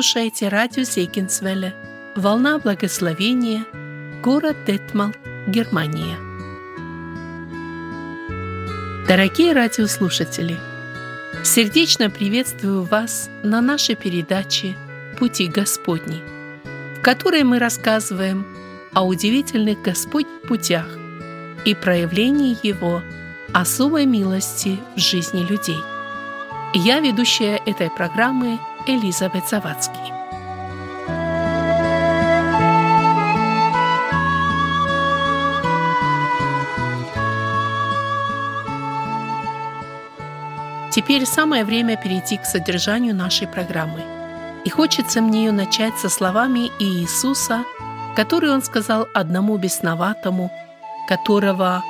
Слушаете радио Зейкинсвелле «Волна благословения», город Детмал, Германия. Дорогие радиослушатели, сердечно приветствую вас на нашей передаче «Пути Господни», в которой мы рассказываем о удивительных Господних путях и проявлении Его особой милости в жизни людей. Я ведущая этой программы Элизабет Завадский. Теперь самое время перейти к содержанию нашей программы. И хочется мне ее начать со словами Иисуса, которые он сказал одному бесноватому, которого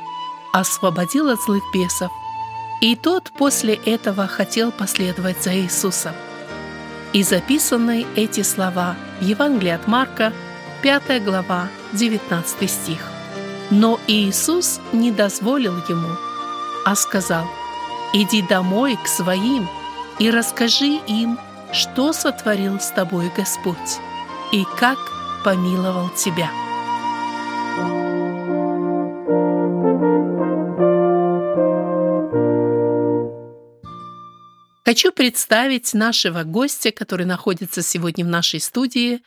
освободил от злых бесов, и тот после этого хотел последовать за Иисусом. И записаны эти слова в Евангелии от Марка, 5 глава, 19 стих. Но Иисус не дозволил ему, а сказал, «Иди домой к своим и расскажи им, что сотворил с тобой Господь и как помиловал тебя». Хочу представить нашего гостя, который находится сегодня в нашей студии,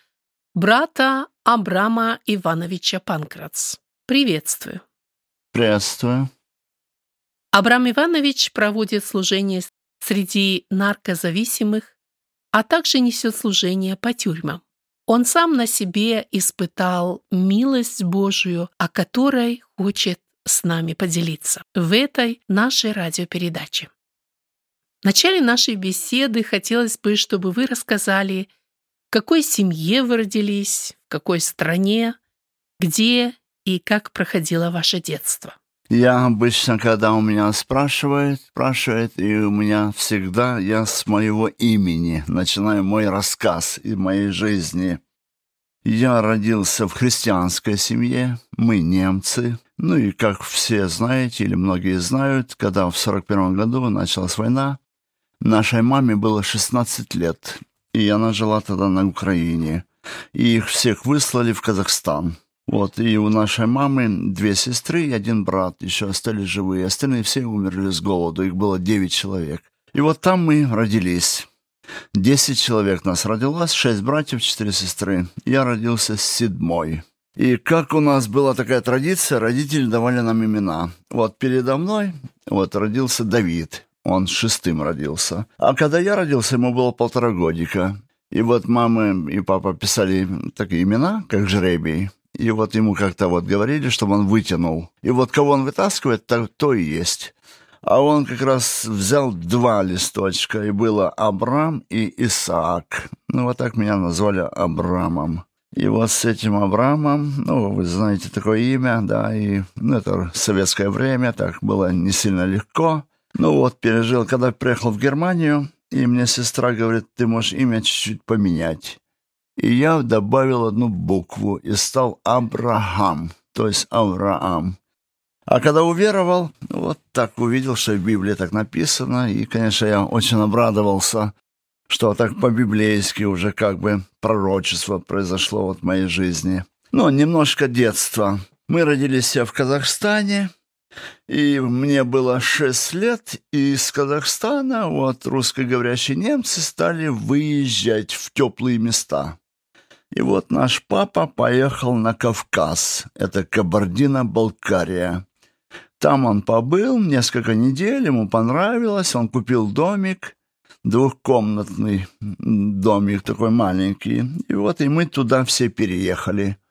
брата Абрама Ивановича Панкрац. Приветствую. Приветствую. Абрам Иванович проводит служение среди наркозависимых, а также несет служение по тюрьмам. Он сам на себе испытал милость Божию, о которой хочет с нами поделиться в этой нашей радиопередаче. В начале нашей беседы хотелось бы, чтобы вы рассказали, в какой семье вы родились, в какой стране, где и как проходило ваше детство. Я обычно, когда у меня спрашивают, спрашивают, и у меня всегда я с моего имени начинаю мой рассказ из моей жизни. Я родился в христианской семье, мы немцы. Ну и как все знаете, или многие знают, когда в 41 году началась война, Нашей маме было 16 лет, и она жила тогда на Украине. И их всех выслали в Казахстан. Вот, и у нашей мамы две сестры и один брат еще остались живые. Остальные все умерли с голоду, их было девять человек. И вот там мы родились. Десять человек нас родилось, шесть братьев, четыре сестры. Я родился седьмой. И как у нас была такая традиция, родители давали нам имена. Вот передо мной вот родился Давид. Он шестым родился. А когда я родился, ему было полтора годика. И вот мама и папа писали такие имена, как жребий. И вот ему как-то вот говорили, чтобы он вытянул. И вот кого он вытаскивает, то, то и есть. А он как раз взял два листочка, и было Абрам и Исаак. Ну, вот так меня назвали Абрамом. И вот с этим Абрамом, ну, вы знаете такое имя, да, и ну, это советское время, так было не сильно легко. Ну вот, пережил, когда приехал в Германию, и мне сестра говорит, ты можешь имя чуть-чуть поменять. И я добавил одну букву и стал Абрахам, то есть Авраам. А когда уверовал, вот так увидел, что в Библии так написано, и, конечно, я очень обрадовался, что так по-библейски уже как бы пророчество произошло вот в моей жизни. Ну, немножко детства. Мы родились в Казахстане, и мне было шесть лет, и из Казахстана вот русскоговорящие немцы стали выезжать в теплые места. И вот наш папа поехал на Кавказ, это Кабардино-Балкария. Там он побыл несколько недель, ему понравилось, он купил домик, двухкомнатный домик такой маленький. И вот и мы туда все переехали –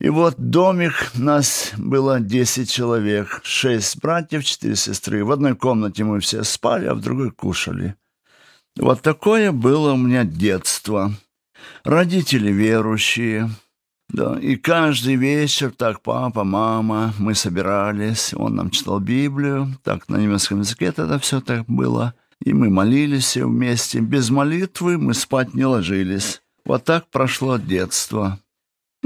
и вот домик, нас было 10 человек, 6 братьев, 4 сестры. В одной комнате мы все спали, а в другой кушали. Вот такое было у меня детство. Родители верующие. Да, и каждый вечер так папа, мама, мы собирались, он нам читал Библию, так на немецком языке тогда все так было. И мы молились все вместе. Без молитвы мы спать не ложились. Вот так прошло детство.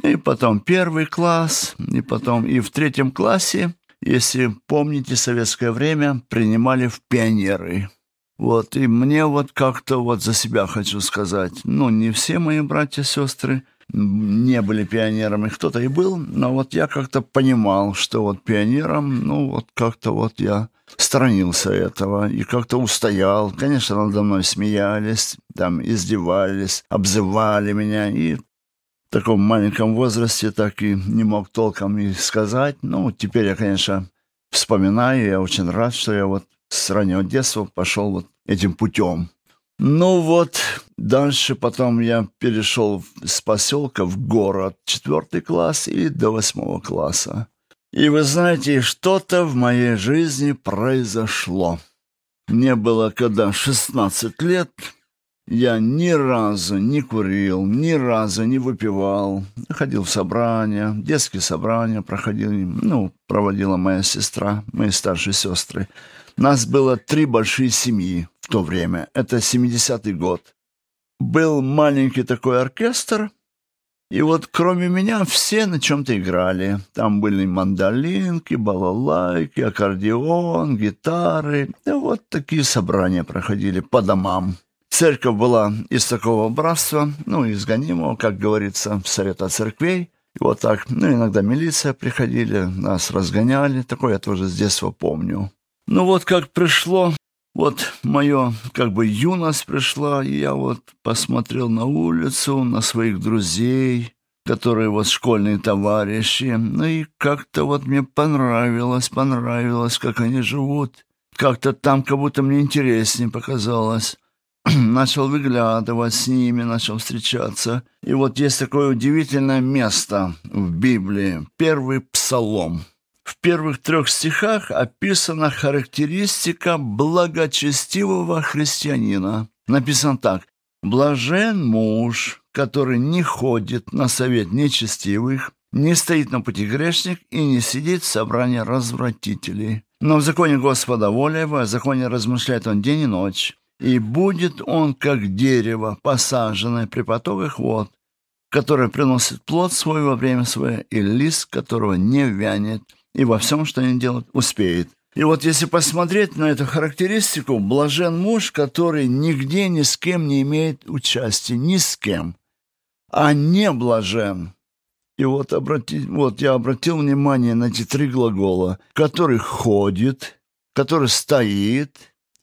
И потом первый класс, и потом и в третьем классе, если помните советское время, принимали в пионеры. Вот, и мне вот как-то вот за себя хочу сказать, ну, не все мои братья и сестры не были пионерами, кто-то и был, но вот я как-то понимал, что вот пионером, ну, вот как-то вот я сторонился этого и как-то устоял. Конечно, надо мной смеялись, там издевались, обзывали меня, и в таком маленьком возрасте так и не мог толком и сказать. Ну, теперь я, конечно, вспоминаю, я очень рад, что я вот с раннего детства пошел вот этим путем. Ну вот, дальше потом я перешел с поселка в город, четвертый класс и до восьмого класса. И вы знаете, что-то в моей жизни произошло. Мне было когда 16 лет, я ни разу не курил, ни разу не выпивал. Ходил в собрания, детские собрания проходили, ну, проводила моя сестра, мои старшие сестры. Нас было три большие семьи в то время. Это 70-й год. Был маленький такой оркестр, и вот кроме меня все на чем-то играли. Там были мандолинки, балалайки, аккордеон, гитары. И вот такие собрания проходили по домам. Церковь была из такого братства, ну, из гонимого, как говорится, совета церквей. И вот так, ну, иногда милиция приходили, нас разгоняли. Такое я тоже с детства помню. Ну вот как пришло, вот мое как бы юность пришла, и я вот посмотрел на улицу, на своих друзей, которые вот школьные товарищи, ну и как-то вот мне понравилось, понравилось, как они живут. Как-то там как будто мне интереснее показалось. начал выглядывать с ними, начал встречаться. И вот есть такое удивительное место в Библии, первый псалом. В первых трех стихах описана характеристика благочестивого христианина. Написано так. «Блажен муж, который не ходит на совет нечестивых, не стоит на пути грешник и не сидит в собрании развратителей. Но в законе Господа воля его, в законе размышляет он день и ночь. И будет он, как дерево, посаженное при потоках вод, которое приносит плод свой во время свое, и лист которого не вянет, и во всем, что они делают, успеет. И вот если посмотреть на эту характеристику, блажен муж, который нигде ни с кем не имеет участия, ни с кем, а не блажен. И вот, обрати, вот я обратил внимание на эти три глагола, который ходит, который стоит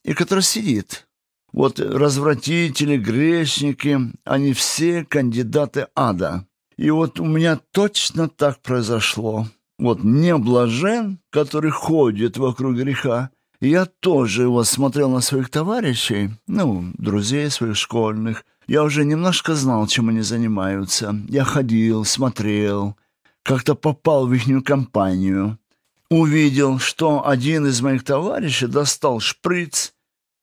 и который сидит. Вот развратители, грешники, они все кандидаты ада. И вот у меня точно так произошло. Вот не блажен, который ходит вокруг греха. Я тоже его смотрел на своих товарищей, ну, друзей своих школьных. Я уже немножко знал, чем они занимаются. Я ходил, смотрел, как-то попал в ихнюю компанию. Увидел, что один из моих товарищей достал шприц,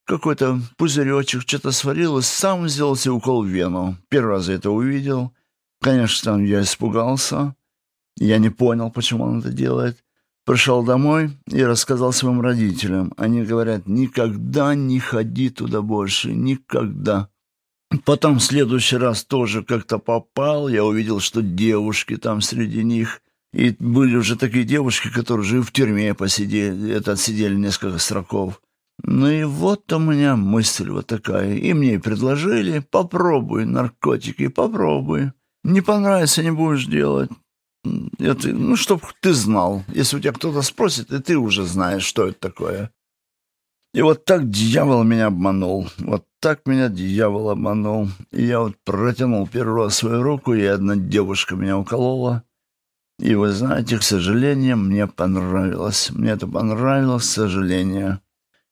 какой-то пузыречек, что-то сварилось, сам сделал себе укол в вену. Первый раз это увидел. Конечно, я испугался. Я не понял, почему он это делает. Пришел домой и рассказал своим родителям. Они говорят, никогда не ходи туда больше, никогда. Потом в следующий раз тоже как-то попал. Я увидел, что девушки там среди них. И были уже такие девушки, которые уже в тюрьме посидели, это отсидели несколько сроков. Ну и вот у меня мысль вот такая. И мне предложили, попробуй наркотики, попробуй. Не понравится, не будешь делать. Это, ну, чтоб ты знал. Если у тебя кто-то спросит, и ты уже знаешь, что это такое. И вот так дьявол меня обманул. Вот так меня дьявол обманул. И я вот протянул первый раз свою руку, и одна девушка меня уколола. И вы знаете, к сожалению, мне понравилось. Мне это понравилось, к сожалению.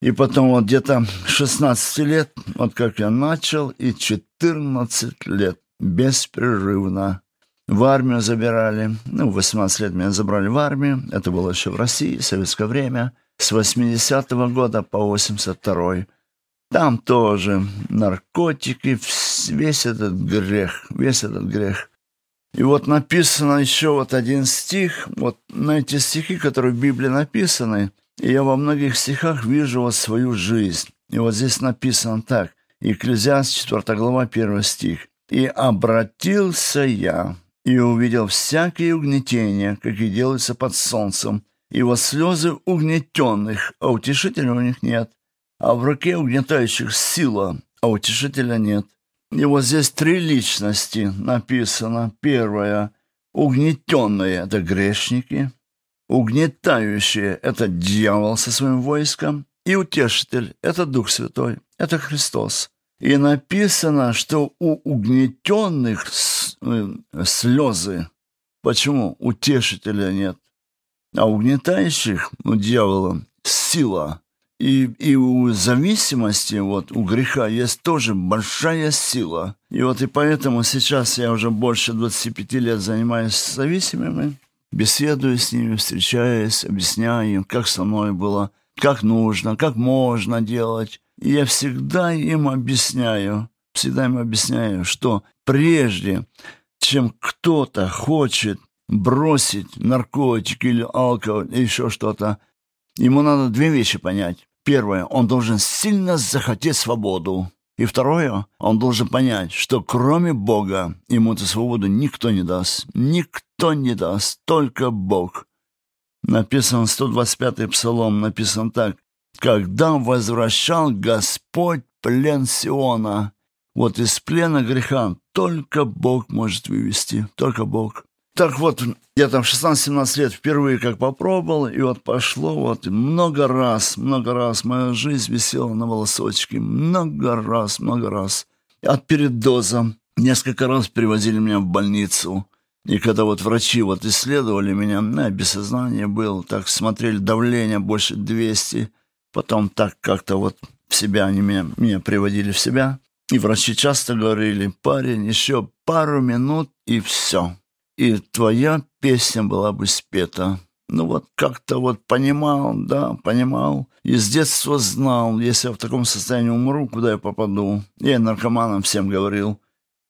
И потом вот где-то 16 лет, вот как я начал, и 14 лет беспрерывно в армию забирали. Ну, в 18 лет меня забрали в армию. Это было еще в России, в советское время. С 80-го года по 82-й. Там тоже наркотики, весь этот грех, весь этот грех. И вот написано еще вот один стих, вот на эти стихи, которые в Библии написаны, я во многих стихах вижу вот свою жизнь. И вот здесь написано так, Екклезиаст 4 глава, 1 стих. «И обратился я, и увидел всякие угнетения, какие делаются под солнцем, и вот слезы угнетенных, а утешителя у них нет. а в руке угнетающих сила, а утешителя нет. И вот здесь три личности написано. Первая – угнетенные – это грешники, угнетающие – это дьявол со своим войском, и утешитель – это Дух Святой, это Христос. И написано, что у угнетенных э, слезы. Почему? Утешителя нет. А угнетающих, у дьявола, сила. И, и у зависимости, вот у греха есть тоже большая сила. И вот и поэтому сейчас я уже больше 25 лет занимаюсь зависимыми, беседую с ними, встречаюсь, объясняю им, как со мной было, как нужно, как можно делать. И я всегда им объясняю, всегда им объясняю, что прежде, чем кто-то хочет бросить наркотики или алкоголь или еще что-то, ему надо две вещи понять. Первое, он должен сильно захотеть свободу. И второе, он должен понять, что кроме Бога ему эту свободу никто не даст. Никто не даст, только Бог. Написан 125-й псалом, написан так. «Когда возвращал Господь плен Сиона». Вот из плена греха только Бог может вывести, только Бог. Так вот, я там 16-17 лет впервые как попробовал, и вот пошло вот много раз, много раз моя жизнь висела на волосочке, много раз, много раз. От передоза несколько раз привозили меня в больницу. И когда вот врачи вот исследовали меня, я без сознания был, так смотрели давление больше 200, потом так как-то вот в себя они меня, меня приводили в себя. И врачи часто говорили, парень, еще пару минут и все и твоя песня была бы спета. Ну вот как-то вот понимал, да, понимал. И с детства знал, если я в таком состоянии умру, куда я попаду. Я наркоманам всем говорил,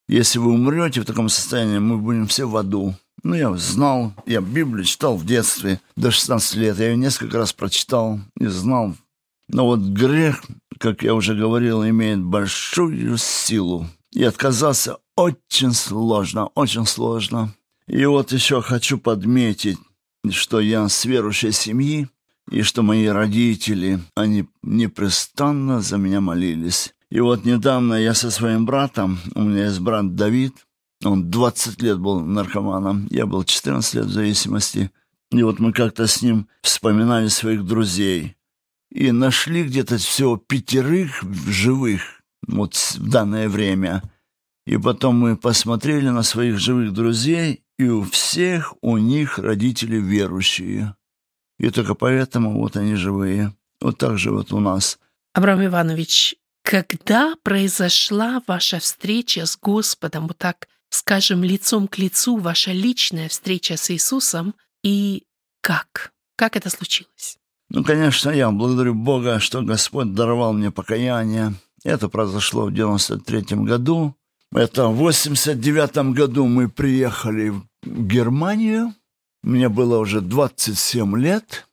если вы умрете в таком состоянии, мы будем все в аду. Ну, я знал, я Библию читал в детстве, до 16 лет. Я ее несколько раз прочитал и знал. Но вот грех, как я уже говорил, имеет большую силу. И отказаться очень сложно, очень сложно. И вот еще хочу подметить, что я с верующей семьи, и что мои родители, они непрестанно за меня молились. И вот недавно я со своим братом, у меня есть брат Давид, он 20 лет был наркоманом, я был 14 лет в зависимости. И вот мы как-то с ним вспоминали своих друзей. И нашли где-то всего пятерых живых вот в данное время. И потом мы посмотрели на своих живых друзей и у всех у них родители верующие. И только поэтому вот они живые. Вот так же вот у нас. Абрам Иванович, когда произошла ваша встреча с Господом, вот так, скажем, лицом к лицу, ваша личная встреча с Иисусом, и как? Как это случилось? Ну, конечно, я благодарю Бога, что Господь даровал мне покаяние. Это произошло в 93 году. Это в 89 году мы приехали Германию. Мне было уже 27 лет.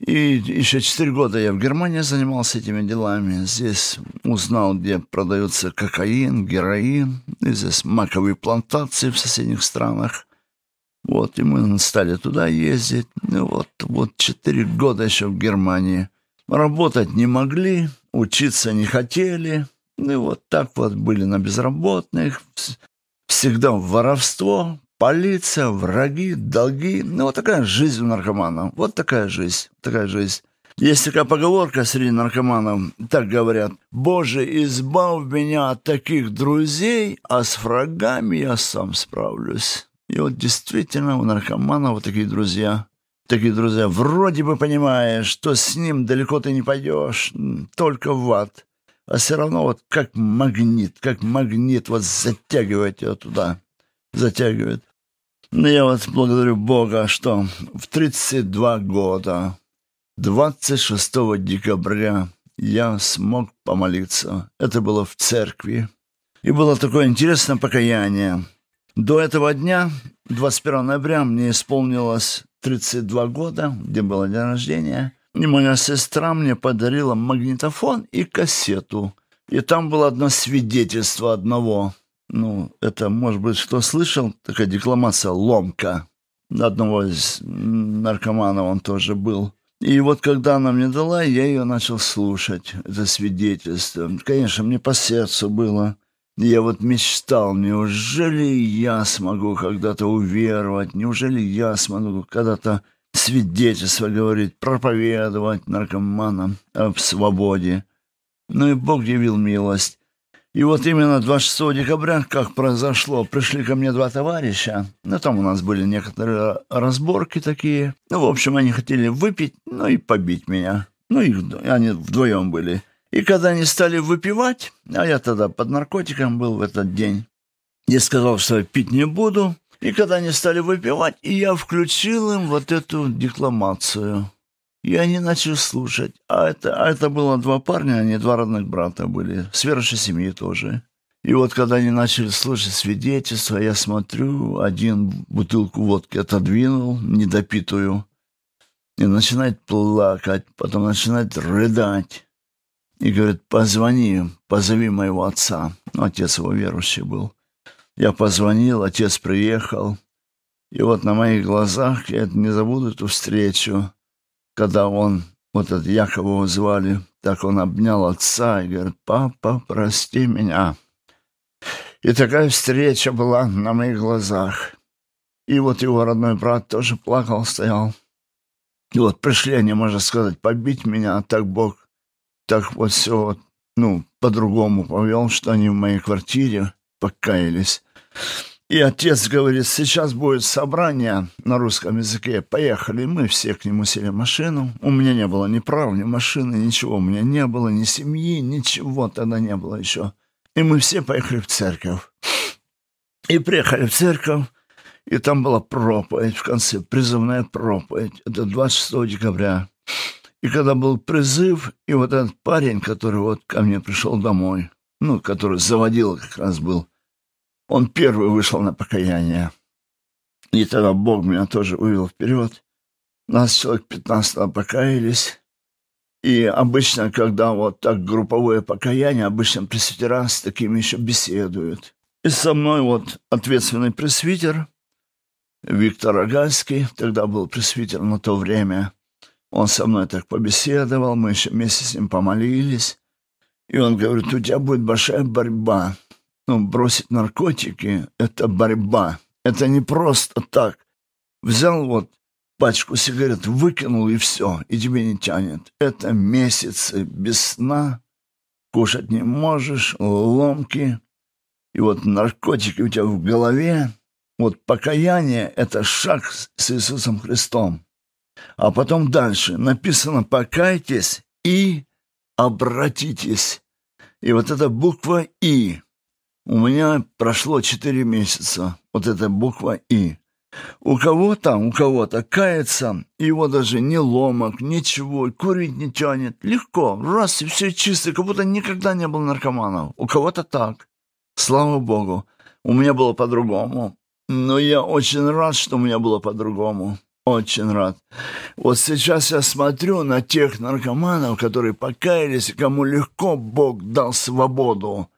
И еще 4 года я в Германии занимался этими делами. Здесь узнал, где продается кокаин, героин. И здесь маковые плантации в соседних странах. Вот, и мы стали туда ездить. И вот, вот 4 года еще в Германии. Работать не могли, учиться не хотели. И вот так вот были на безработных. Всегда воровство, полиция, враги, долги. Ну, вот такая жизнь у наркомана. Вот такая жизнь, такая жизнь. Есть такая поговорка среди наркоманов, так говорят, «Боже, избавь меня от таких друзей, а с врагами я сам справлюсь». И вот действительно у наркомана вот такие друзья. Такие друзья, вроде бы понимаешь, что с ним далеко ты не пойдешь, только в ад. А все равно вот как магнит, как магнит вот затягивает тебя туда, затягивает. Но я вот благодарю Бога, что в 32 года, 26 декабря, я смог помолиться. Это было в церкви. И было такое интересное покаяние. До этого дня, 21 ноября, мне исполнилось 32 года, где было день рождения. И моя сестра мне подарила магнитофон и кассету. И там было одно свидетельство одного ну, это, может быть, кто слышал, такая декламация «Ломка». Одного из наркоманов он тоже был. И вот когда она мне дала, я ее начал слушать, это свидетельство. Конечно, мне по сердцу было. Я вот мечтал, неужели я смогу когда-то уверовать, неужели я смогу когда-то свидетельство говорить, проповедовать наркоманам об свободе. Ну и Бог явил милость. И вот именно 26 декабря, как произошло, пришли ко мне два товарища. Ну, там у нас были некоторые разборки такие. Ну, в общем, они хотели выпить, ну и побить меня. Ну, их, они вдвоем были. И когда они стали выпивать, а я тогда под наркотиком был в этот день, я сказал, что пить не буду. И когда они стали выпивать, и я включил им вот эту декламацию. И они начали слушать. А это, а это было два парня, они два родных брата были, с верующей семьи тоже. И вот когда они начали слушать свидетельства, я смотрю, один бутылку водки отодвинул, недопитую, и начинает плакать, потом начинает рыдать. И говорит, позвони, позови моего отца. Ну, отец его верующий был. Я позвонил, отец приехал. И вот на моих глазах, я не забуду эту встречу, когда он, вот этот Якова звали, так он обнял отца и говорит, папа, прости меня. И такая встреча была на моих глазах. И вот его родной брат тоже плакал, стоял. И вот пришли они, можно сказать, побить меня, а так Бог, так вот все, вот, ну, по-другому повел, что они в моей квартире покаялись. И отец говорит, сейчас будет собрание на русском языке, поехали. Мы все к нему сели машину. У меня не было ни прав, ни машины, ничего. У меня не было ни семьи, ничего тогда не было еще. И мы все поехали в церковь. И приехали в церковь, и там была проповедь в конце, призывная проповедь. Это 26 декабря. И когда был призыв, и вот этот парень, который вот ко мне пришел домой, ну, который заводил как раз был, он первый вышел на покаяние. И тогда Бог меня тоже вывел вперед. Нас человек 15 покаялись. И обычно, когда вот так групповое покаяние, обычно пресвитера с такими еще беседуют. И со мной вот ответственный пресвитер Виктор Агальский, тогда был пресвитер на то время. Он со мной так побеседовал, мы еще вместе с ним помолились. И он говорит, у тебя будет большая борьба ну, бросить наркотики – это борьба. Это не просто так. Взял вот пачку сигарет, выкинул и все, и тебе не тянет. Это месяцы без сна, кушать не можешь, ломки. И вот наркотики у тебя в голове. Вот покаяние – это шаг с Иисусом Христом. А потом дальше написано «покайтесь и обратитесь». И вот эта буква «и» У меня прошло четыре месяца. Вот эта буква «И». У кого-то, у кого-то кается, его даже ни ломок, ничего, курить не тянет. Легко, раз и все чисто, как будто никогда не был наркоманом. У кого-то так. Слава Богу. У меня было по-другому. Но я очень рад, что у меня было по-другому. Очень рад. Вот сейчас я смотрю на тех наркоманов, которые покаялись, кому легко Бог дал свободу.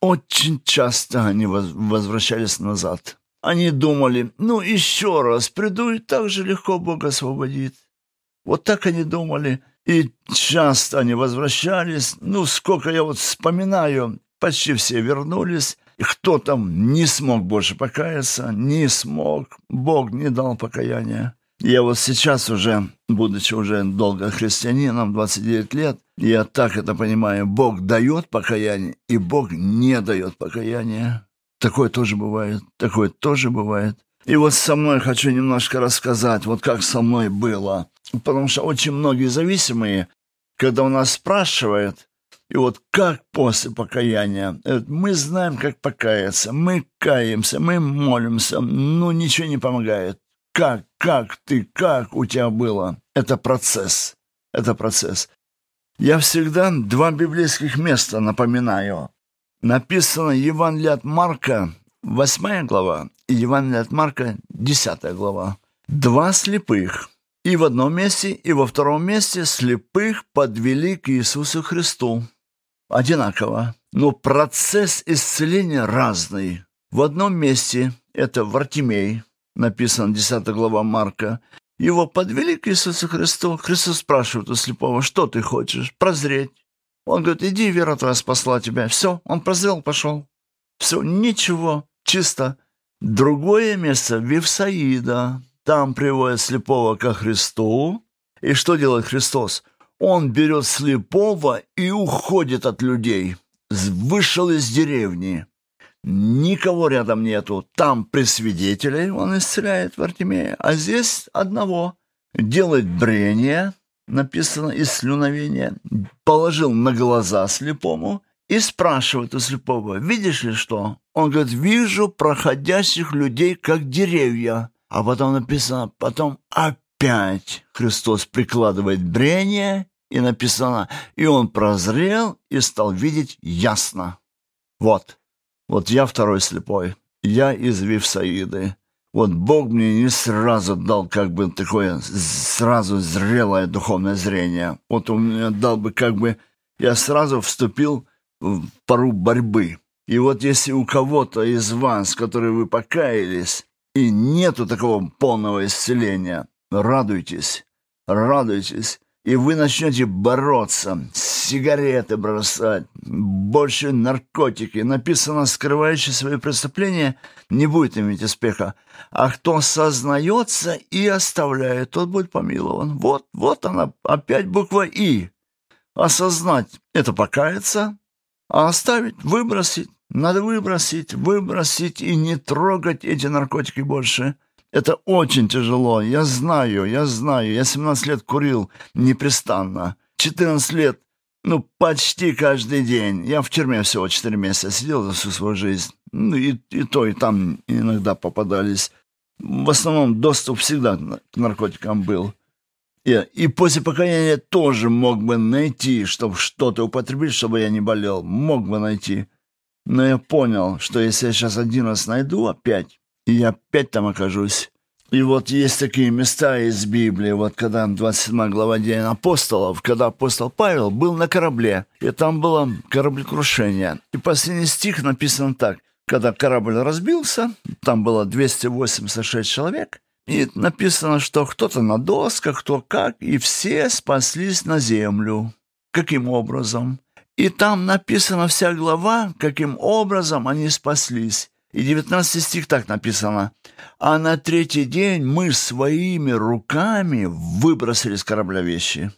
Очень часто они возвращались назад. Они думали, ну, еще раз приду, и так же легко Бог освободит. Вот так они думали. И часто они возвращались. Ну, сколько я вот вспоминаю, почти все вернулись. И кто там не смог больше покаяться, не смог. Бог не дал покаяния. Я вот сейчас уже, будучи уже долго христианином, 29 лет, я так это понимаю, Бог дает покаяние, и Бог не дает покаяния. Такое тоже бывает, такое тоже бывает. И вот со мной хочу немножко рассказать, вот как со мной было. Потому что очень многие зависимые, когда у нас спрашивают, и вот как после покаяния? Мы знаем, как покаяться, мы каемся, мы молимся, но ничего не помогает как, как ты, как у тебя было. Это процесс. Это процесс. Я всегда два библейских места напоминаю. Написано Евангелие от Марка, 8 глава, и Евангелие от Марка, 10 глава. Два слепых. И в одном месте, и во втором месте слепых подвели к Иисусу Христу. Одинаково. Но процесс исцеления разный. В одном месте это Вартимей, написано 10 глава Марка, Его подвели к Иисусу Христу. Христос спрашивает у слепого, что ты хочешь? Прозреть. Он говорит, иди, вера твоя спасла тебя. Все, он прозрел, пошел. Все, ничего, чисто. Другое место Вифсаида. Там приводят слепого ко Христу. И что делает Христос? Он берет слепого и уходит от людей. Вышел из деревни. Никого рядом нету. Там при свидетелей он исцеляет Вартимея. А здесь одного. Делает брение, написано из слюновения, положил на глаза слепому и спрашивает у слепого, видишь ли что? Он говорит, вижу проходящих людей, как деревья. А потом написано, потом опять Христос прикладывает брение, и написано, и он прозрел и стал видеть ясно. Вот, вот я второй слепой, я из Вифсаиды. Вот Бог мне не сразу дал как бы такое сразу зрелое духовное зрение. Вот он мне дал бы как бы, я сразу вступил в пару борьбы. И вот если у кого-то из вас, которые вы покаялись, и нету такого полного исцеления, радуйтесь, радуйтесь, и вы начнете бороться, сигареты бросать, больше наркотики. Написано, скрывающий свои преступления не будет иметь успеха. А кто сознается и оставляет, тот будет помилован. Вот, вот она, опять буква «И». Осознать – это покаяться, а оставить – выбросить. Надо выбросить, выбросить и не трогать эти наркотики больше – это очень тяжело. Я знаю, я знаю. Я 17 лет курил непрестанно. 14 лет, ну, почти каждый день. Я в тюрьме всего 4 месяца сидел за всю свою жизнь. Ну, и, и то, и там иногда попадались. В основном доступ всегда к наркотикам был. И, и после покаяния тоже мог бы найти, чтобы что-то употребить, чтобы я не болел. Мог бы найти. Но я понял, что если я сейчас один раз найду опять, и я опять там окажусь. И вот есть такие места из Библии, вот когда 27 глава День апостолов, когда апостол Павел был на корабле, и там было кораблекрушение. И последний стих написан так. Когда корабль разбился, там было 286 человек, и написано, что кто-то на досках, кто как, и все спаслись на землю. Каким образом? И там написана вся глава, каким образом они спаслись. И 19 стих так написано. «А на третий день мы своими руками выбросили с корабля вещи».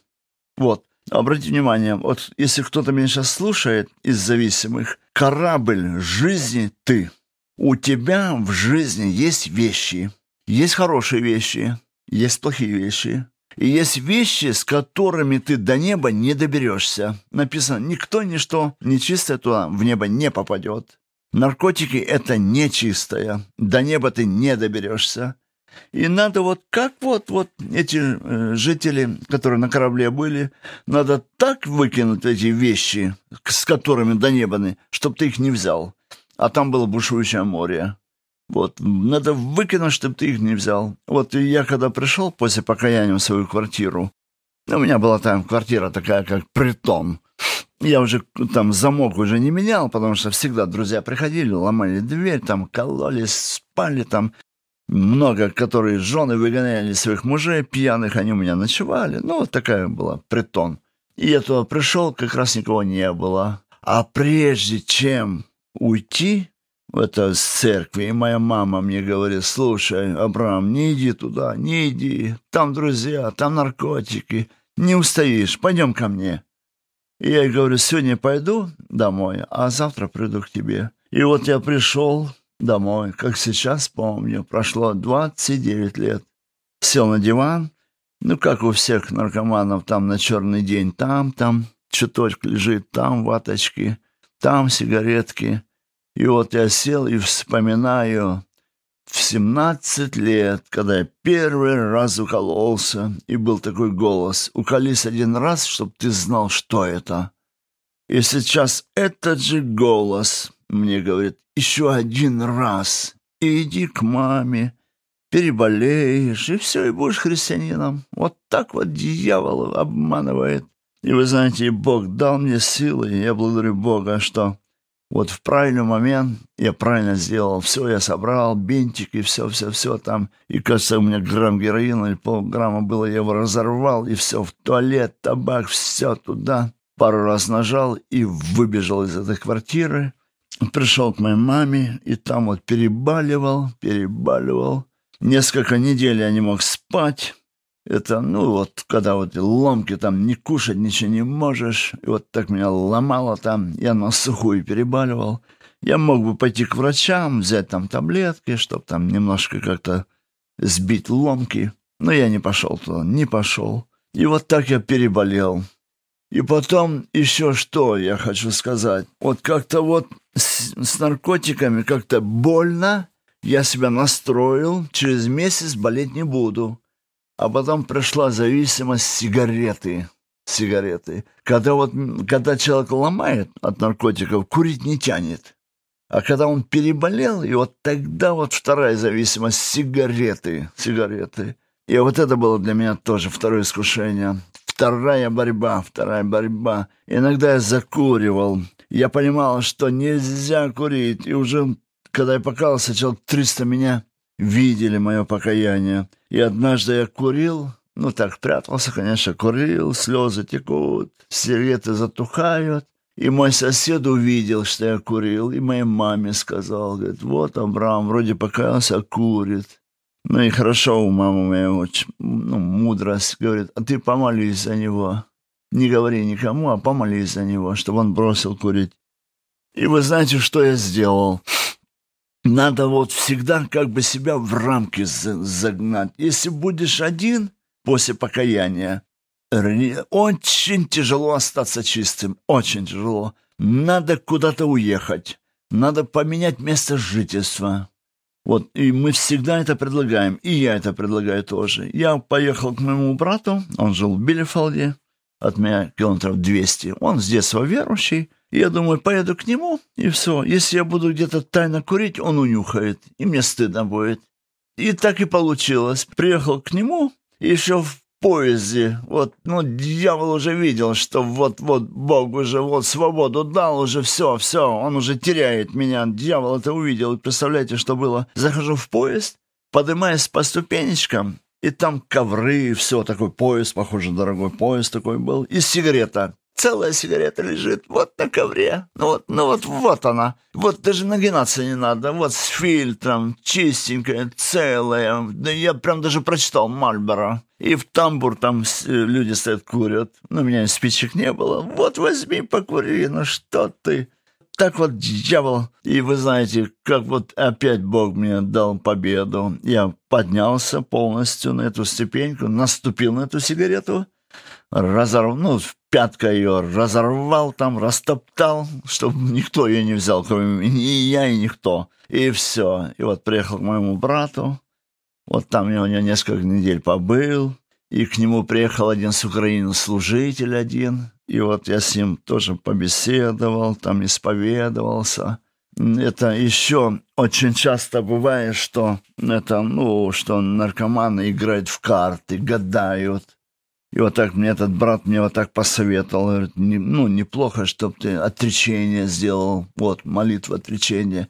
Вот, обратите внимание, вот если кто-то меня сейчас слушает из зависимых, корабль жизни ты. У тебя в жизни есть вещи. Есть хорошие вещи, есть плохие вещи. И есть вещи, с которыми ты до неба не доберешься. Написано, никто, ничто нечистое туда в небо не попадет. Наркотики — это нечистое. До неба ты не доберешься. И надо вот как вот, вот эти э, жители, которые на корабле были, надо так выкинуть эти вещи, с которыми до неба, чтобы ты их не взял. А там было бушующее море. Вот, надо выкинуть, чтобы ты их не взял. Вот я когда пришел после покаяния в свою квартиру, у меня была там квартира такая, как притон — я уже там замок уже не менял, потому что всегда друзья приходили, ломали дверь, там кололись, спали там. Много, которые жены выгоняли своих мужей пьяных, они у меня ночевали. Ну, вот такая была притон. И я туда пришел, как раз никого не было. А прежде чем уйти в эту церкви, и моя мама мне говорит, слушай, Абрам, не иди туда, не иди, там друзья, там наркотики, не устоишь, пойдем ко мне. Я говорю, сегодня пойду домой, а завтра приду к тебе. И вот я пришел домой, как сейчас помню, прошло 29 лет. Сел на диван, ну, как у всех наркоманов, там на черный день, там, там, чуточек лежит, там ваточки, там сигаретки. И вот я сел и вспоминаю в 17 лет, когда я первый раз укололся, и был такой голос «Уколись один раз, чтобы ты знал, что это». И сейчас этот же голос мне говорит «Еще один раз, и иди к маме, переболеешь, и все, и будешь христианином». Вот так вот дьявол обманывает. И вы знаете, Бог дал мне силы, и я благодарю Бога, что Вот в правильный момент я правильно сделал. Все я собрал, бинтики, все-все-все там. И, кажется, у меня грамм героина или полграмма было, я его разорвал, и все в туалет, табак, все туда. Пару раз нажал и выбежал из этой квартиры. Пришел к моей маме, и там вот перебаливал, перебаливал. Несколько недель я не мог спать. Это, ну вот, когда вот ломки там не кушать, ничего не можешь. И вот так меня ломало там, я на сухую перебаливал. Я мог бы пойти к врачам, взять там таблетки, чтобы там немножко как-то сбить ломки. Но я не пошел туда, не пошел. И вот так я переболел. И потом еще что я хочу сказать. Вот как-то вот с, с наркотиками как-то больно. Я себя настроил, через месяц болеть не буду. А потом пришла зависимость сигареты. Сигареты. Когда вот, когда человек ломает от наркотиков, курить не тянет. А когда он переболел, и вот тогда вот вторая зависимость сигареты. Сигареты. И вот это было для меня тоже второе искушение. Вторая борьба, вторая борьба. Иногда я закуривал. Я понимал, что нельзя курить. И уже, когда я покался, человек 300 меня видели мое покаяние. И однажды я курил, ну так прятался, конечно, курил, слезы текут, сигареты затухают. И мой сосед увидел, что я курил, и моей маме сказал, говорит, вот Абрам вроде покаялся, курит. Ну и хорошо у мамы моей очень, ну, мудрость, говорит, а ты помолись за него. Не говори никому, а помолись за него, чтобы он бросил курить. И вы знаете, что я сделал? Надо вот всегда как бы себя в рамки загнать. Если будешь один после покаяния, очень тяжело остаться чистым, очень тяжело. Надо куда-то уехать, надо поменять место жительства. Вот, и мы всегда это предлагаем, и я это предлагаю тоже. Я поехал к моему брату, он жил в Билефолде, от меня километров 200. Он с детства верующий, я думаю, поеду к нему, и все. Если я буду где-то тайно курить, он унюхает, и мне стыдно будет. И так и получилось. Приехал к нему, еще в поезде. Вот, ну, дьявол уже видел, что вот-вот Бог уже вот свободу дал, уже все, все, он уже теряет меня. Дьявол это увидел. Представляете, что было? Захожу в поезд, поднимаясь по ступенечкам, и там ковры, все, такой поезд, похоже, дорогой поезд такой был, и сигарета целая сигарета лежит вот на ковре. Ну вот, ну вот, вот она. Вот даже нагинаться не надо. Вот с фильтром, чистенькая, целая. Да я прям даже прочитал Мальборо. И в тамбур там люди стоят, курят. Но у меня спичек не было. Вот возьми, покури, ну что ты. Так вот дьявол. И вы знаете, как вот опять Бог мне дал победу. Я поднялся полностью на эту ступеньку, наступил на эту сигарету, разорвал, ну, пяткой ее разорвал там, растоптал, чтобы никто ее не взял, кроме меня, и я, и никто. И все. И вот приехал к моему брату, вот там я у него несколько недель побыл, и к нему приехал один с Украины служитель один, и вот я с ним тоже побеседовал, там исповедовался. Это еще очень часто бывает, что это, ну, что наркоманы играют в карты, гадают, и вот так мне этот брат мне вот так посоветовал, говорит, не, ну, неплохо, чтобы ты отречение сделал, вот, молитва отречения.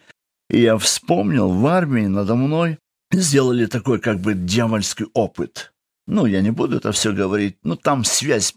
И я вспомнил, в армии надо мной сделали такой как бы дьявольский опыт. Ну, я не буду это все говорить, ну, там связь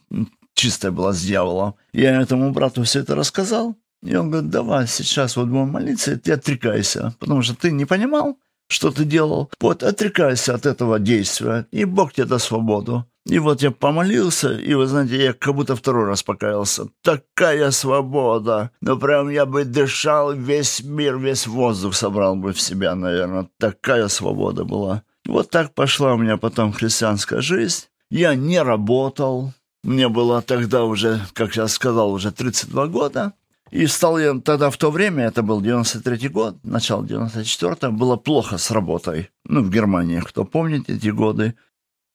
чистая была с дьяволом. Я этому брату все это рассказал, и он говорит, давай сейчас вот будем молиться, и ты отрекайся, потому что ты не понимал, что ты делал. Вот отрекайся от этого действия, и Бог тебе даст свободу. И вот я помолился, и вы знаете, я как будто второй раз покаялся. Такая свобода! Ну прям я бы дышал весь мир, весь воздух собрал бы в себя, наверное. Такая свобода была. Вот так пошла у меня потом христианская жизнь. Я не работал. Мне было тогда уже, как я сказал, уже 32 года. И стал я тогда в то время, это был 93 год, начало 94-го, было плохо с работой. Ну, в Германии, кто помнит эти годы.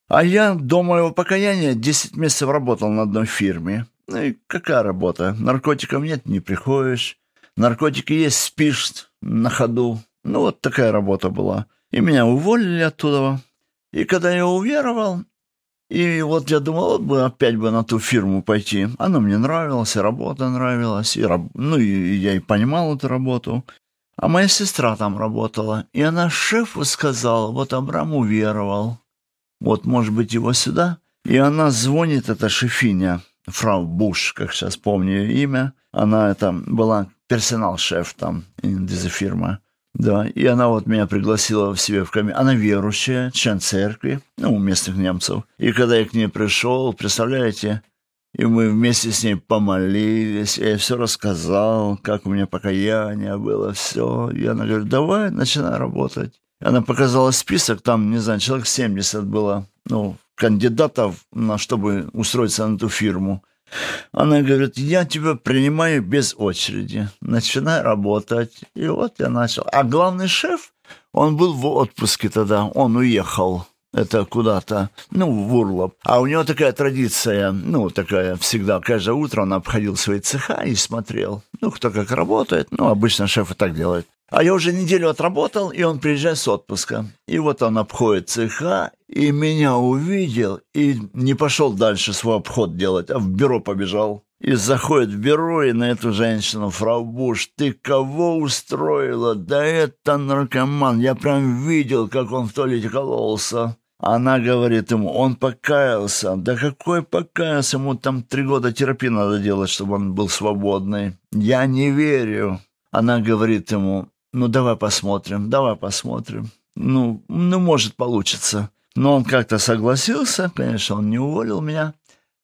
А я до моего покаяния 10 месяцев работал на одной фирме. Ну и какая работа? Наркотиков нет, не приходишь. Наркотики есть, спишь на ходу. Ну вот такая работа была. И меня уволили оттуда. И когда я уверовал, И вот я думал, вот бы опять бы на ту фирму пойти. Она мне нравилась, и работа нравилась, и, ну, и я и понимал эту работу. А моя сестра там работала, и она шефу сказала, вот Абрам уверовал, вот, может быть, его сюда. И она звонит, эта шефиня, фрау Буш, как сейчас помню имя. Она это была персонал-шеф там, из фирмы. Да, и она вот меня пригласила в себе в камин. Она верующая, член церкви, ну, у местных немцев. И когда я к ней пришел, представляете, и мы вместе с ней помолились, я все рассказал, как у меня покаяние было, все. И она говорит, давай, начинай работать. Она показала список, там, не знаю, человек 70 было, ну, кандидатов, на, чтобы устроиться на эту фирму. Она говорит, я тебя принимаю без очереди, начинай работать. И вот я начал. А главный шеф, он был в отпуске тогда, он уехал это куда-то, ну, в Урлоп. А у него такая традиция, ну, такая всегда, каждое утро он обходил свои цеха и смотрел, ну, кто как работает. Ну, обычно шеф и так делает. А я уже неделю отработал, и он приезжает с отпуска. И вот он обходит цеха, и меня увидел, и не пошел дальше свой обход делать, а в бюро побежал. И заходит в бюро, и на эту женщину, фрау Буш, ты кого устроила? Да это наркоман, я прям видел, как он в туалете кололся. Она говорит ему, он покаялся. Да какой покаялся? Ему там три года терапии надо делать, чтобы он был свободный. Я не верю. Она говорит ему, ну давай посмотрим, давай посмотрим. Ну, ну может получится. Но он как-то согласился, конечно, он не уволил меня.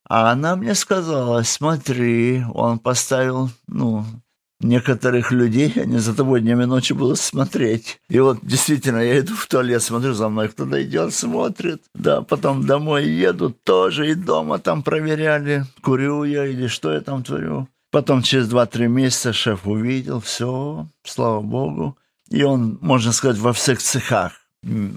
А она мне сказала, смотри, он поставил, ну, некоторых людей, они за тобой днем и ночью будут смотреть. И вот действительно, я иду в туалет, смотрю, за мной кто-то идет, смотрит. Да, потом домой еду, тоже и дома там проверяли, курю я или что я там творю. Потом через 2-3 месяца шеф увидел, все, слава богу. И он, можно сказать, во всех цехах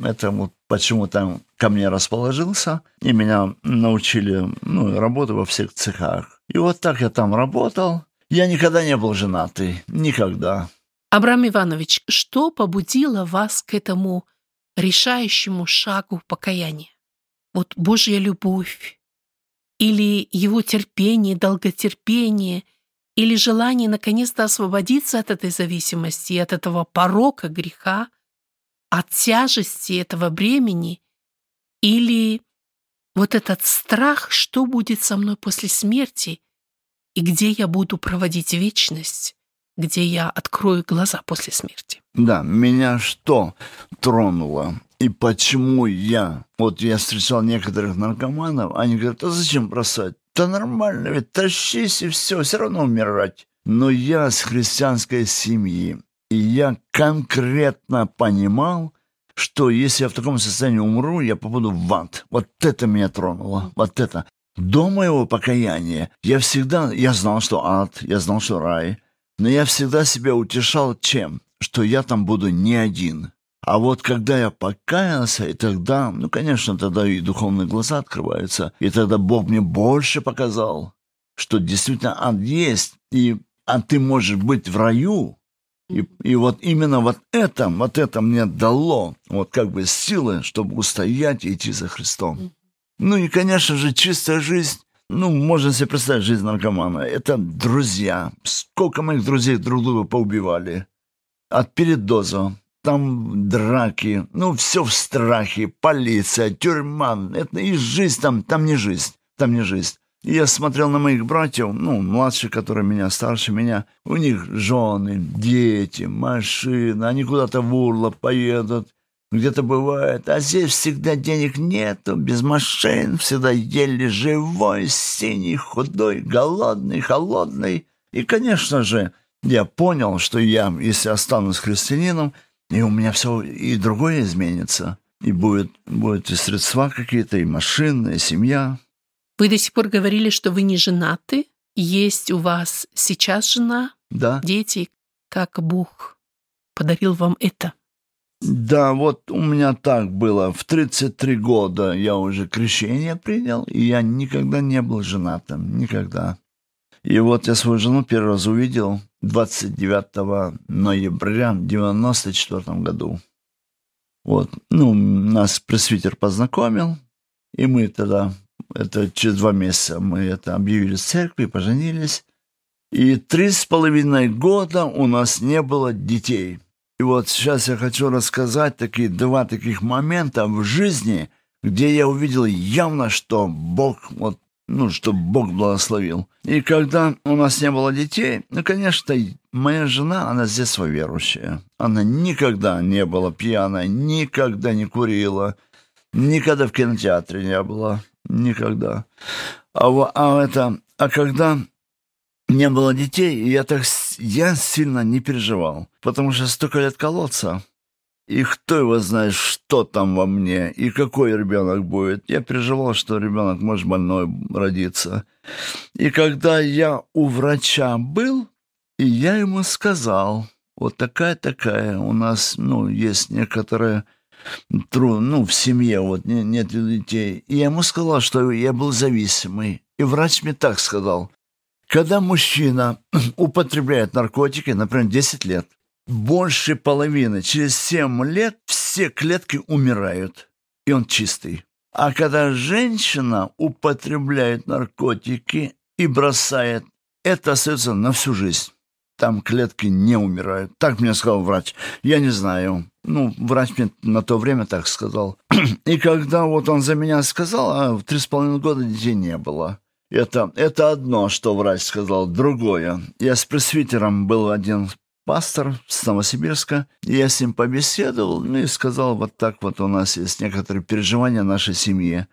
этому почему там ко мне расположился, и меня научили ну, работать во всех цехах. И вот так я там работал. Я никогда не был женатый, никогда. Абрам Иванович, что побудило вас к этому решающему шагу покаяния? Вот Божья любовь или его терпение, долготерпение – или желание наконец-то освободиться от этой зависимости, от этого порока греха, от тяжести этого бремени, или вот этот страх, что будет со мной после смерти, и где я буду проводить вечность, где я открою глаза после смерти. Да, меня что тронуло? И почему я? Вот я встречал некоторых наркоманов, они говорят, а зачем бросать? Да нормально, ведь тащись и все, все равно умирать. Но я с христианской семьи, и я конкретно понимал, что если я в таком состоянии умру, я попаду в ад. Вот это меня тронуло, вот это. До моего покаяния я всегда, я знал, что ад, я знал, что рай, но я всегда себя утешал чем? Что я там буду не один. А вот когда я покаялся, и тогда, ну, конечно, тогда и духовные глаза открываются, и тогда Бог мне больше показал, что действительно ад есть, и а ты можешь быть в раю. И, и вот именно вот это, вот это мне дало вот как бы силы, чтобы устоять и идти за Христом. Ну и, конечно же, чистая жизнь, ну, можно себе представить жизнь наркомана. Это друзья. Сколько моих друзей друг друга поубивали. От передоза, там драки, ну, все в страхе, полиция, тюрьма, это и жизнь там, там не жизнь, там не жизнь. И я смотрел на моих братьев, ну, младшие, которые меня, старше меня, у них жены, дети, машины, они куда-то в Урло поедут, где-то бывает, а здесь всегда денег нету, без машин, всегда еле живой, синий, худой, голодный, холодный. И, конечно же, я понял, что я, если останусь христианином, и у меня все и другое изменится. И будет, будет и средства какие-то, и машины, и семья. Вы до сих пор говорили, что вы не женаты. Есть у вас сейчас жена, да. дети. Как Бог подарил вам это? Да, вот у меня так было. В 33 года я уже крещение принял, и я никогда не был женатым. Никогда. И вот я свою жену первый раз увидел 29 ноября в 94 году. Вот, ну, нас пресвитер познакомил, и мы тогда Это через два месяца мы это объявили в церкви, поженились. И три с половиной года у нас не было детей. И вот сейчас я хочу рассказать такие два таких момента в жизни, где я увидел явно, что Бог, вот, ну, что Бог благословил. И когда у нас не было детей, ну, конечно, моя жена, она с детства верующая. Она никогда не была пьяной, никогда не курила, никогда в кинотеатре не была, никогда. А, а это, а когда не было детей, я так я сильно не переживал, потому что столько лет колоться, и кто его знает, что там во мне, и какой ребенок будет. Я переживал, что ребенок может больной родиться. И когда я у врача был, и я ему сказал, вот такая-такая, у нас, ну, есть некоторые тру, ну, в семье вот нет детей. И я ему сказал, что я был зависимый. И врач мне так сказал, когда мужчина употребляет наркотики, например, 10 лет, больше половины, через 7 лет все клетки умирают, и он чистый. А когда женщина употребляет наркотики и бросает, это остается на всю жизнь. Там клетки не умирают. Так мне сказал врач. Я не знаю. Ну, врач мне на то время так сказал. И когда вот он за меня сказал, а в три с половиной года детей не было. Это, это одно, что врач сказал. Другое. Я с пресвитером был один пастор с Новосибирска. И я с ним побеседовал, ну и сказал, вот так вот у нас есть некоторые переживания нашей семьи.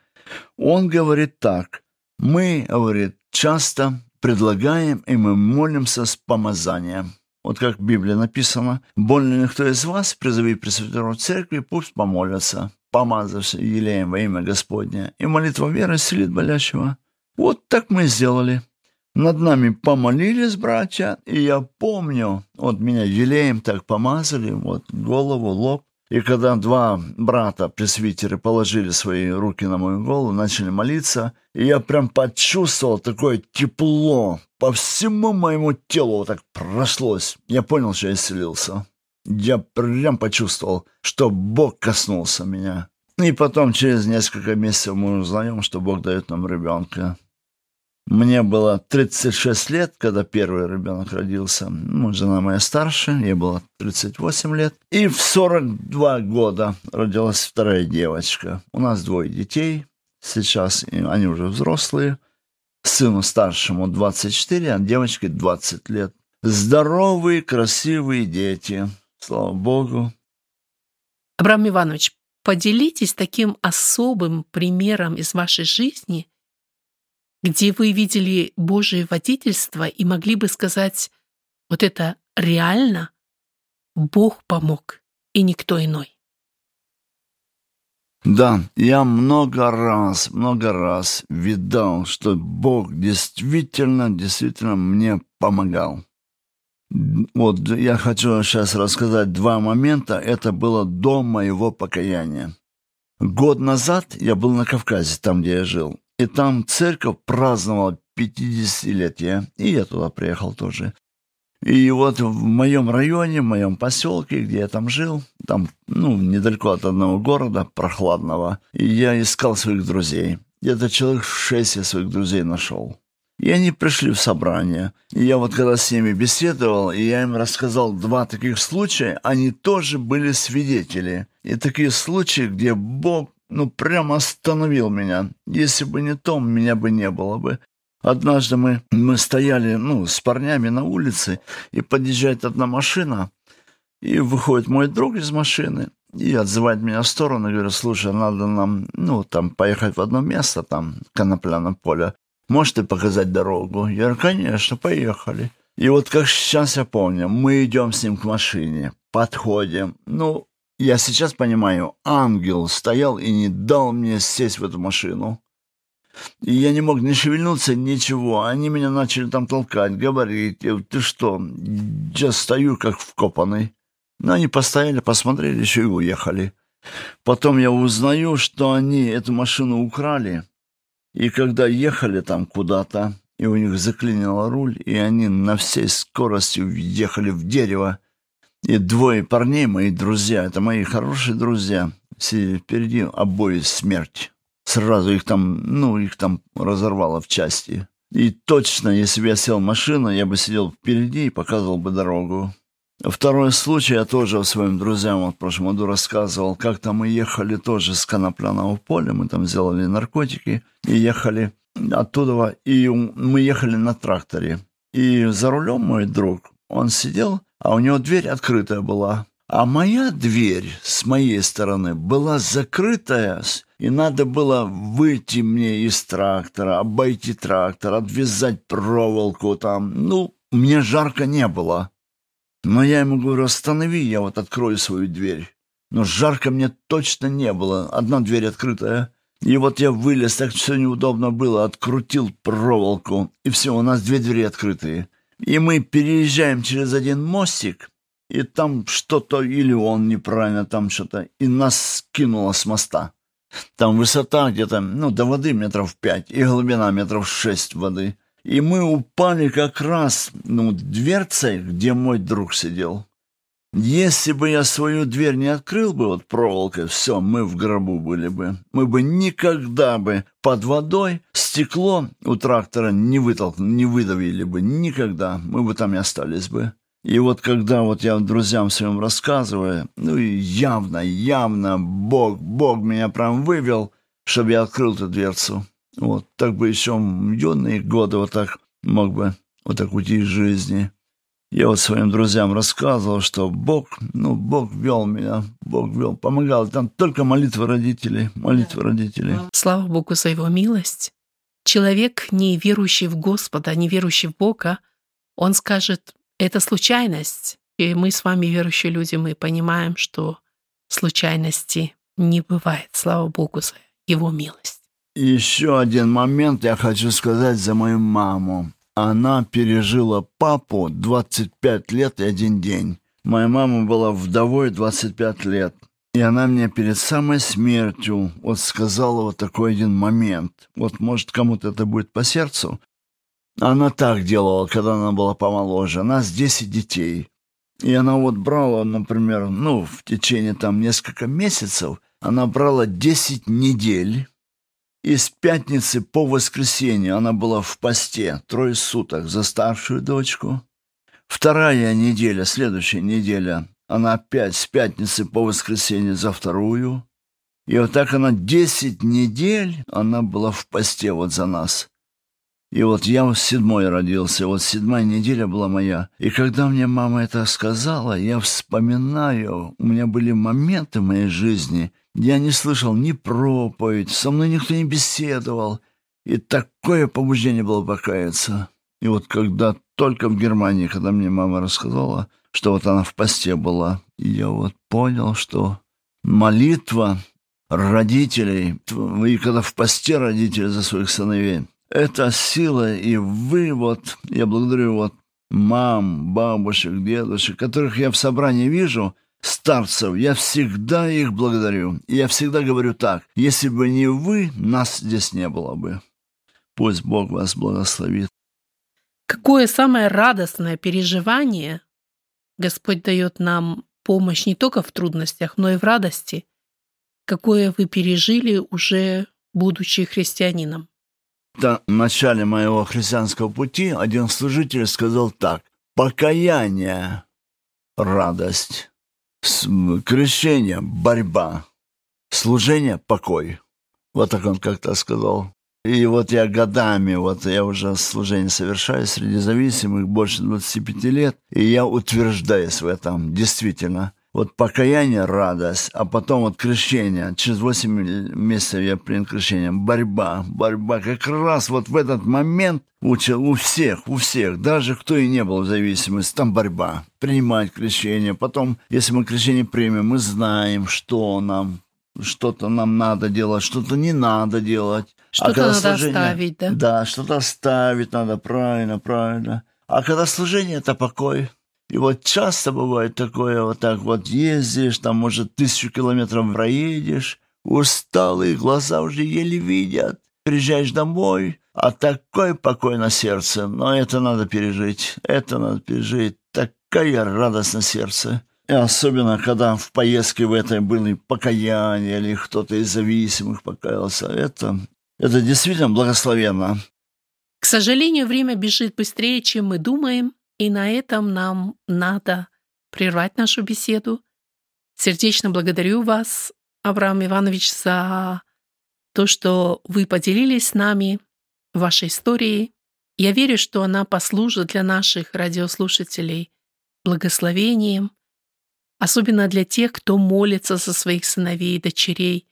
Он говорит так. Мы, говорит, часто предлагаем, и мы молимся с помазанием. Вот как в Библии написано, «Больно ли кто из вас, призови пресвитеров церкви, пусть помолятся, помазавшись елеем во имя Господне, и молитва веры исцелит болящего». Вот так мы сделали. Над нами помолились братья, и я помню, вот меня елеем так помазали, вот голову, лоб. И когда два брата, пресвитеры, положили свои руки на мою голову, начали молиться, и я прям почувствовал такое тепло по всему моему телу, вот так прошлось. Я понял, что я исцелился. Я прям почувствовал, что Бог коснулся меня. И потом, через несколько месяцев, мы узнаем, что Бог дает нам ребенка. Мне было 36 лет, когда первый ребенок родился. Ну, жена моя старше, ей было 38 лет. И в 42 года родилась вторая девочка. У нас двое детей. Сейчас они уже взрослые. Сыну старшему 24, а девочке 20 лет. Здоровые, красивые дети. Слава Богу. Абрам Иванович, поделитесь таким особым примером из вашей жизни – где вы видели Божие водительство и могли бы сказать, вот это реально Бог помог и никто иной. Да, я много раз, много раз видал, что Бог действительно, действительно мне помогал. Вот я хочу сейчас рассказать два момента. Это было до моего покаяния. Год назад я был на Кавказе, там, где я жил. И там церковь праздновала 50-летие, и я туда приехал тоже. И вот в моем районе, в моем поселке, где я там жил, там, ну, недалеко от одного города, прохладного, я искал своих друзей. Где-то человек шесть я своих друзей нашел. И они пришли в собрание. И я вот когда с ними беседовал, и я им рассказал два таких случая, они тоже были свидетели. И такие случаи, где Бог ну, прямо остановил меня. Если бы не Том, меня бы не было бы. Однажды мы, мы стояли, ну, с парнями на улице, и подъезжает одна машина, и выходит мой друг из машины, и отзывает меня в сторону, говорит, слушай, надо нам, ну, там, поехать в одно место, там, конопляное поле. Можешь ты показать дорогу? Я говорю, конечно, поехали. И вот как сейчас я помню, мы идем с ним к машине, подходим, ну, я сейчас понимаю, ангел стоял и не дал мне сесть в эту машину. И я не мог ни шевельнуться, ничего. Они меня начали там толкать, говорить. Ты что? Я стою как вкопанный. Но они постояли, посмотрели еще и уехали. Потом я узнаю, что они эту машину украли. И когда ехали там куда-то, и у них заклинило руль, и они на всей скорости въехали в дерево, и двое парней, мои друзья, это мои хорошие друзья, сидели впереди, обои смерть. Сразу их там, ну, их там разорвало в части. И точно, если бы я сел в машину, я бы сидел впереди и показывал бы дорогу. Второй случай я тоже своим друзьям вот в прошлом году рассказывал. Как-то мы ехали тоже с конопляного поля, мы там сделали наркотики и ехали оттуда, и мы ехали на тракторе. И за рулем мой друг, он сидел, а у него дверь открытая была. А моя дверь с моей стороны была закрытая, и надо было выйти мне из трактора, обойти трактор, отвязать проволоку там. Ну, мне жарко не было. Но я ему говорю, останови, я вот открою свою дверь. Но жарко мне точно не было. Одна дверь открытая. И вот я вылез, так все неудобно было, открутил проволоку, и все, у нас две двери открытые. И мы переезжаем через один мостик, и там что-то, или он неправильно там что-то, и нас скинуло с моста. Там высота где-то, ну, до воды метров пять, и глубина метров шесть воды. И мы упали как раз, ну, дверцей, где мой друг сидел. Если бы я свою дверь не открыл бы вот проволокой, все, мы в гробу были бы. Мы бы никогда бы под водой стекло у трактора не вытолкнули, не выдавили бы. Никогда. Мы бы там и остались бы. И вот когда вот я друзьям своим рассказываю, ну и явно, явно Бог, Бог меня прям вывел, чтобы я открыл эту дверцу. Вот так бы еще юные годы вот так мог бы вот так уйти из жизни. Я вот своим друзьям рассказывал, что Бог, ну, Бог вел меня, Бог вел, помогал. Там только молитвы родителей, молитвы родителей. Слава Богу за его милость. Человек, не верующий в Господа, не верующий в Бога, он скажет, это случайность. И мы с вами, верующие люди, мы понимаем, что случайности не бывает. Слава Богу за Его милость. Еще один момент я хочу сказать за мою маму. Она пережила папу 25 лет и один день. Моя мама была вдовой 25 лет. И она мне перед самой смертью вот сказала вот такой один момент. Вот, может, кому-то это будет по сердцу, она так делала, когда она была помоложе. У нас 10 детей. И она вот брала, например, ну, в течение там несколько месяцев, она брала 10 недель. И с пятницы по воскресенье она была в посте трое суток за старшую дочку. Вторая неделя, следующая неделя, она опять с пятницы по воскресенье за вторую. И вот так она 10 недель, она была в посте вот за нас. И вот я вот седьмой родился, вот седьмая неделя была моя. И когда мне мама это сказала, я вспоминаю, у меня были моменты в моей жизни, я не слышал ни проповедь, со мной никто не беседовал. И такое побуждение было покаяться. И вот когда только в Германии, когда мне мама рассказала, что вот она в посте была, я вот понял, что молитва родителей, и когда в посте родители за своих сыновей, это сила, и вы вот, я благодарю вот мам, бабушек, дедушек, которых я в собрании вижу, старцев, я всегда их благодарю. И я всегда говорю так, если бы не вы, нас здесь не было бы. Пусть Бог вас благословит. Какое самое радостное переживание Господь дает нам помощь не только в трудностях, но и в радости, какое вы пережили уже будучи христианином. В начале моего христианского пути один служитель сказал так. Покаяние – радость, крещение – борьба, служение – покой. Вот так он как-то сказал. И вот я годами, вот я уже служение совершаю среди зависимых больше 25 лет, и я утверждаюсь в этом, действительно – вот покаяние, радость, а потом вот крещение. Через 8 месяцев я принял крещение. Борьба, борьба. Как раз вот в этот момент у, у всех, у всех, даже кто и не был в зависимости, там борьба. Принимать крещение. Потом, если мы крещение примем, мы знаем, что нам, что-то нам надо делать, что-то не надо делать. Что-то а надо служение, оставить, да? Да, что-то оставить надо, правильно, правильно. А когда служение – это покой – и вот часто бывает такое, вот так вот ездишь, там, может, тысячу километров проедешь, усталые глаза уже еле видят. Приезжаешь домой, а такой покой на сердце. Но это надо пережить, это надо пережить. Такая радость на сердце. И особенно, когда в поездке в этой были покаяния или кто-то из зависимых покаялся, это, это действительно благословенно. К сожалению, время бежит быстрее, чем мы думаем, и на этом нам надо прервать нашу беседу. Сердечно благодарю вас, Авраам Иванович, за то, что вы поделились с нами вашей историей. Я верю, что она послужит для наших радиослушателей благословением, особенно для тех, кто молится за своих сыновей и дочерей,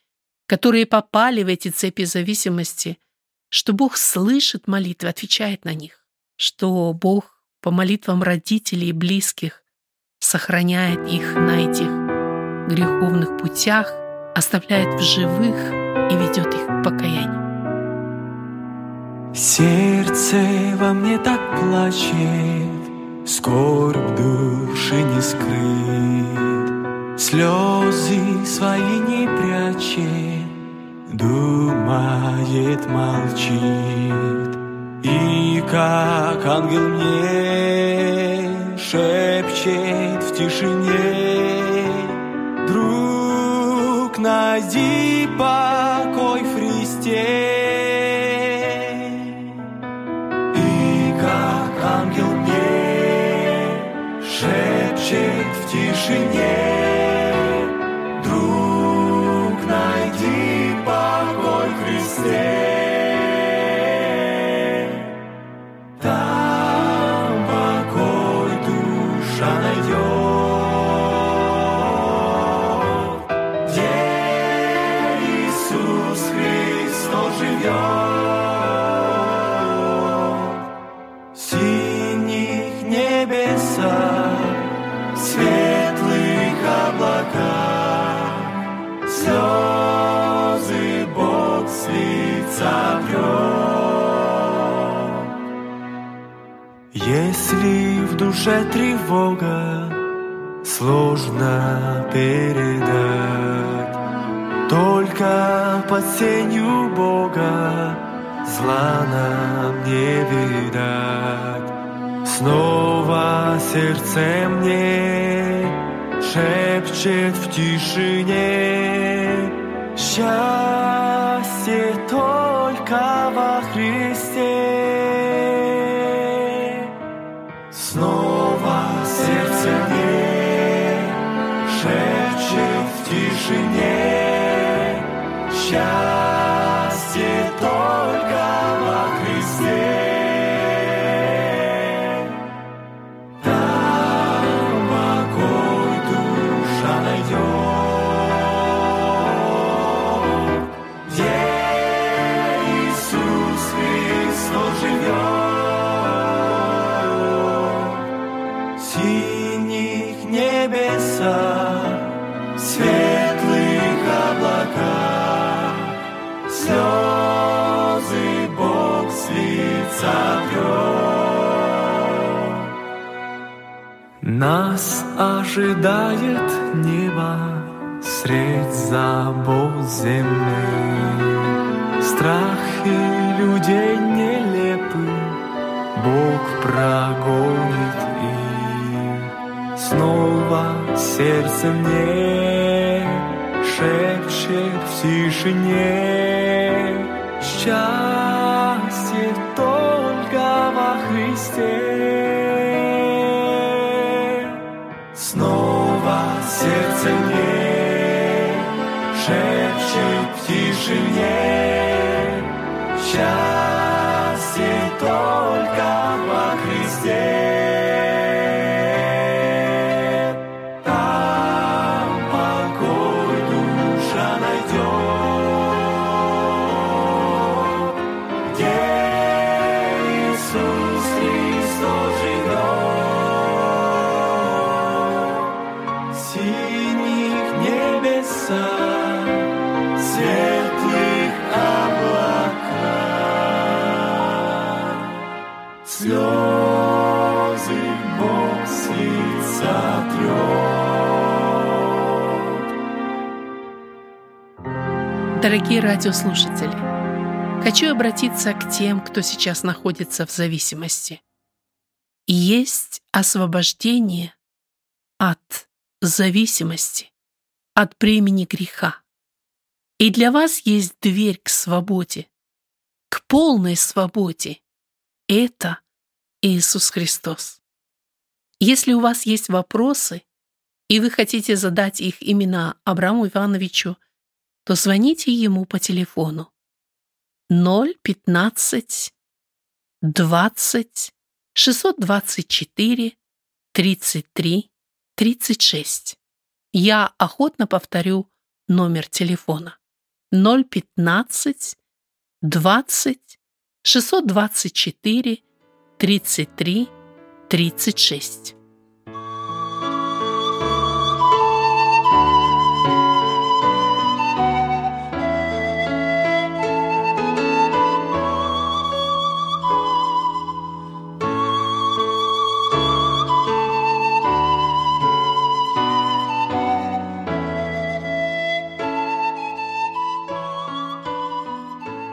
которые попали в эти цепи зависимости, что Бог слышит молитвы, отвечает на них, что Бог по молитвам родителей и близких сохраняет их на этих греховных путях, оставляет в живых и ведет их к покаянию. Сердце во мне так плачет, Скорбь души не скрыт, Слезы свои не прячет, Думает, молчит. И как ангел мне шепчет в тишине, Друг, найди покой Душе тревога Сложно передать. Только под сенью Бога Зла нам не видать. Снова сердце мне Шепчет в тишине. Счастье только во Христе Счастье ожидает небо средь забот земных. Страхи людей нелепы, Бог прогонит их. Снова сердце мне шепчет в тишине Счастье Дорогие радиослушатели, хочу обратиться к тем, кто сейчас находится в зависимости. Есть освобождение от зависимости, от бремени греха. И для вас есть дверь к свободе, к полной свободе. Это Иисус Христос. Если у вас есть вопросы, и вы хотите задать их именно Абраму Ивановичу, то звоните ему по телефону 015 20 624 33 36. Я охотно повторю номер телефона 015 20 624 33 36.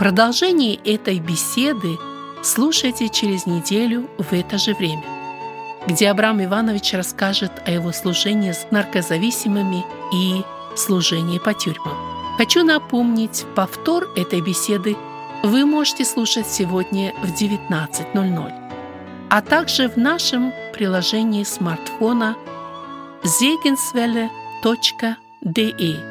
Продолжение этой беседы слушайте через неделю в это же время, где Абрам Иванович расскажет о его служении с наркозависимыми и служении по тюрьмам. Хочу напомнить, повтор этой беседы вы можете слушать сегодня в 19.00, а также в нашем приложении смартфона zegenswelle.de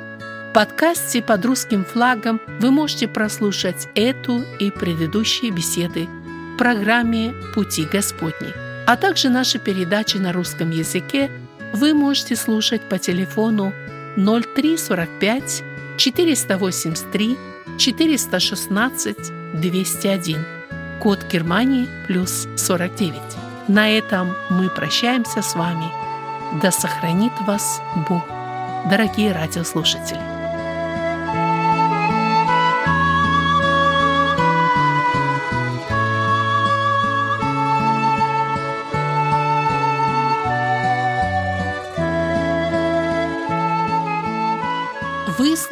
подкасте под русским флагом вы можете прослушать эту и предыдущие беседы в программе «Пути Господни». А также наши передачи на русском языке вы можете слушать по телефону 0345 483 416 201, код Германии плюс 49. На этом мы прощаемся с вами. Да сохранит вас Бог, дорогие радиослушатели!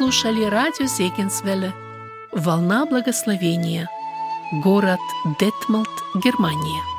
Слушали радио Зегенсвелле «Волна благословения», город Детмалт, Германия.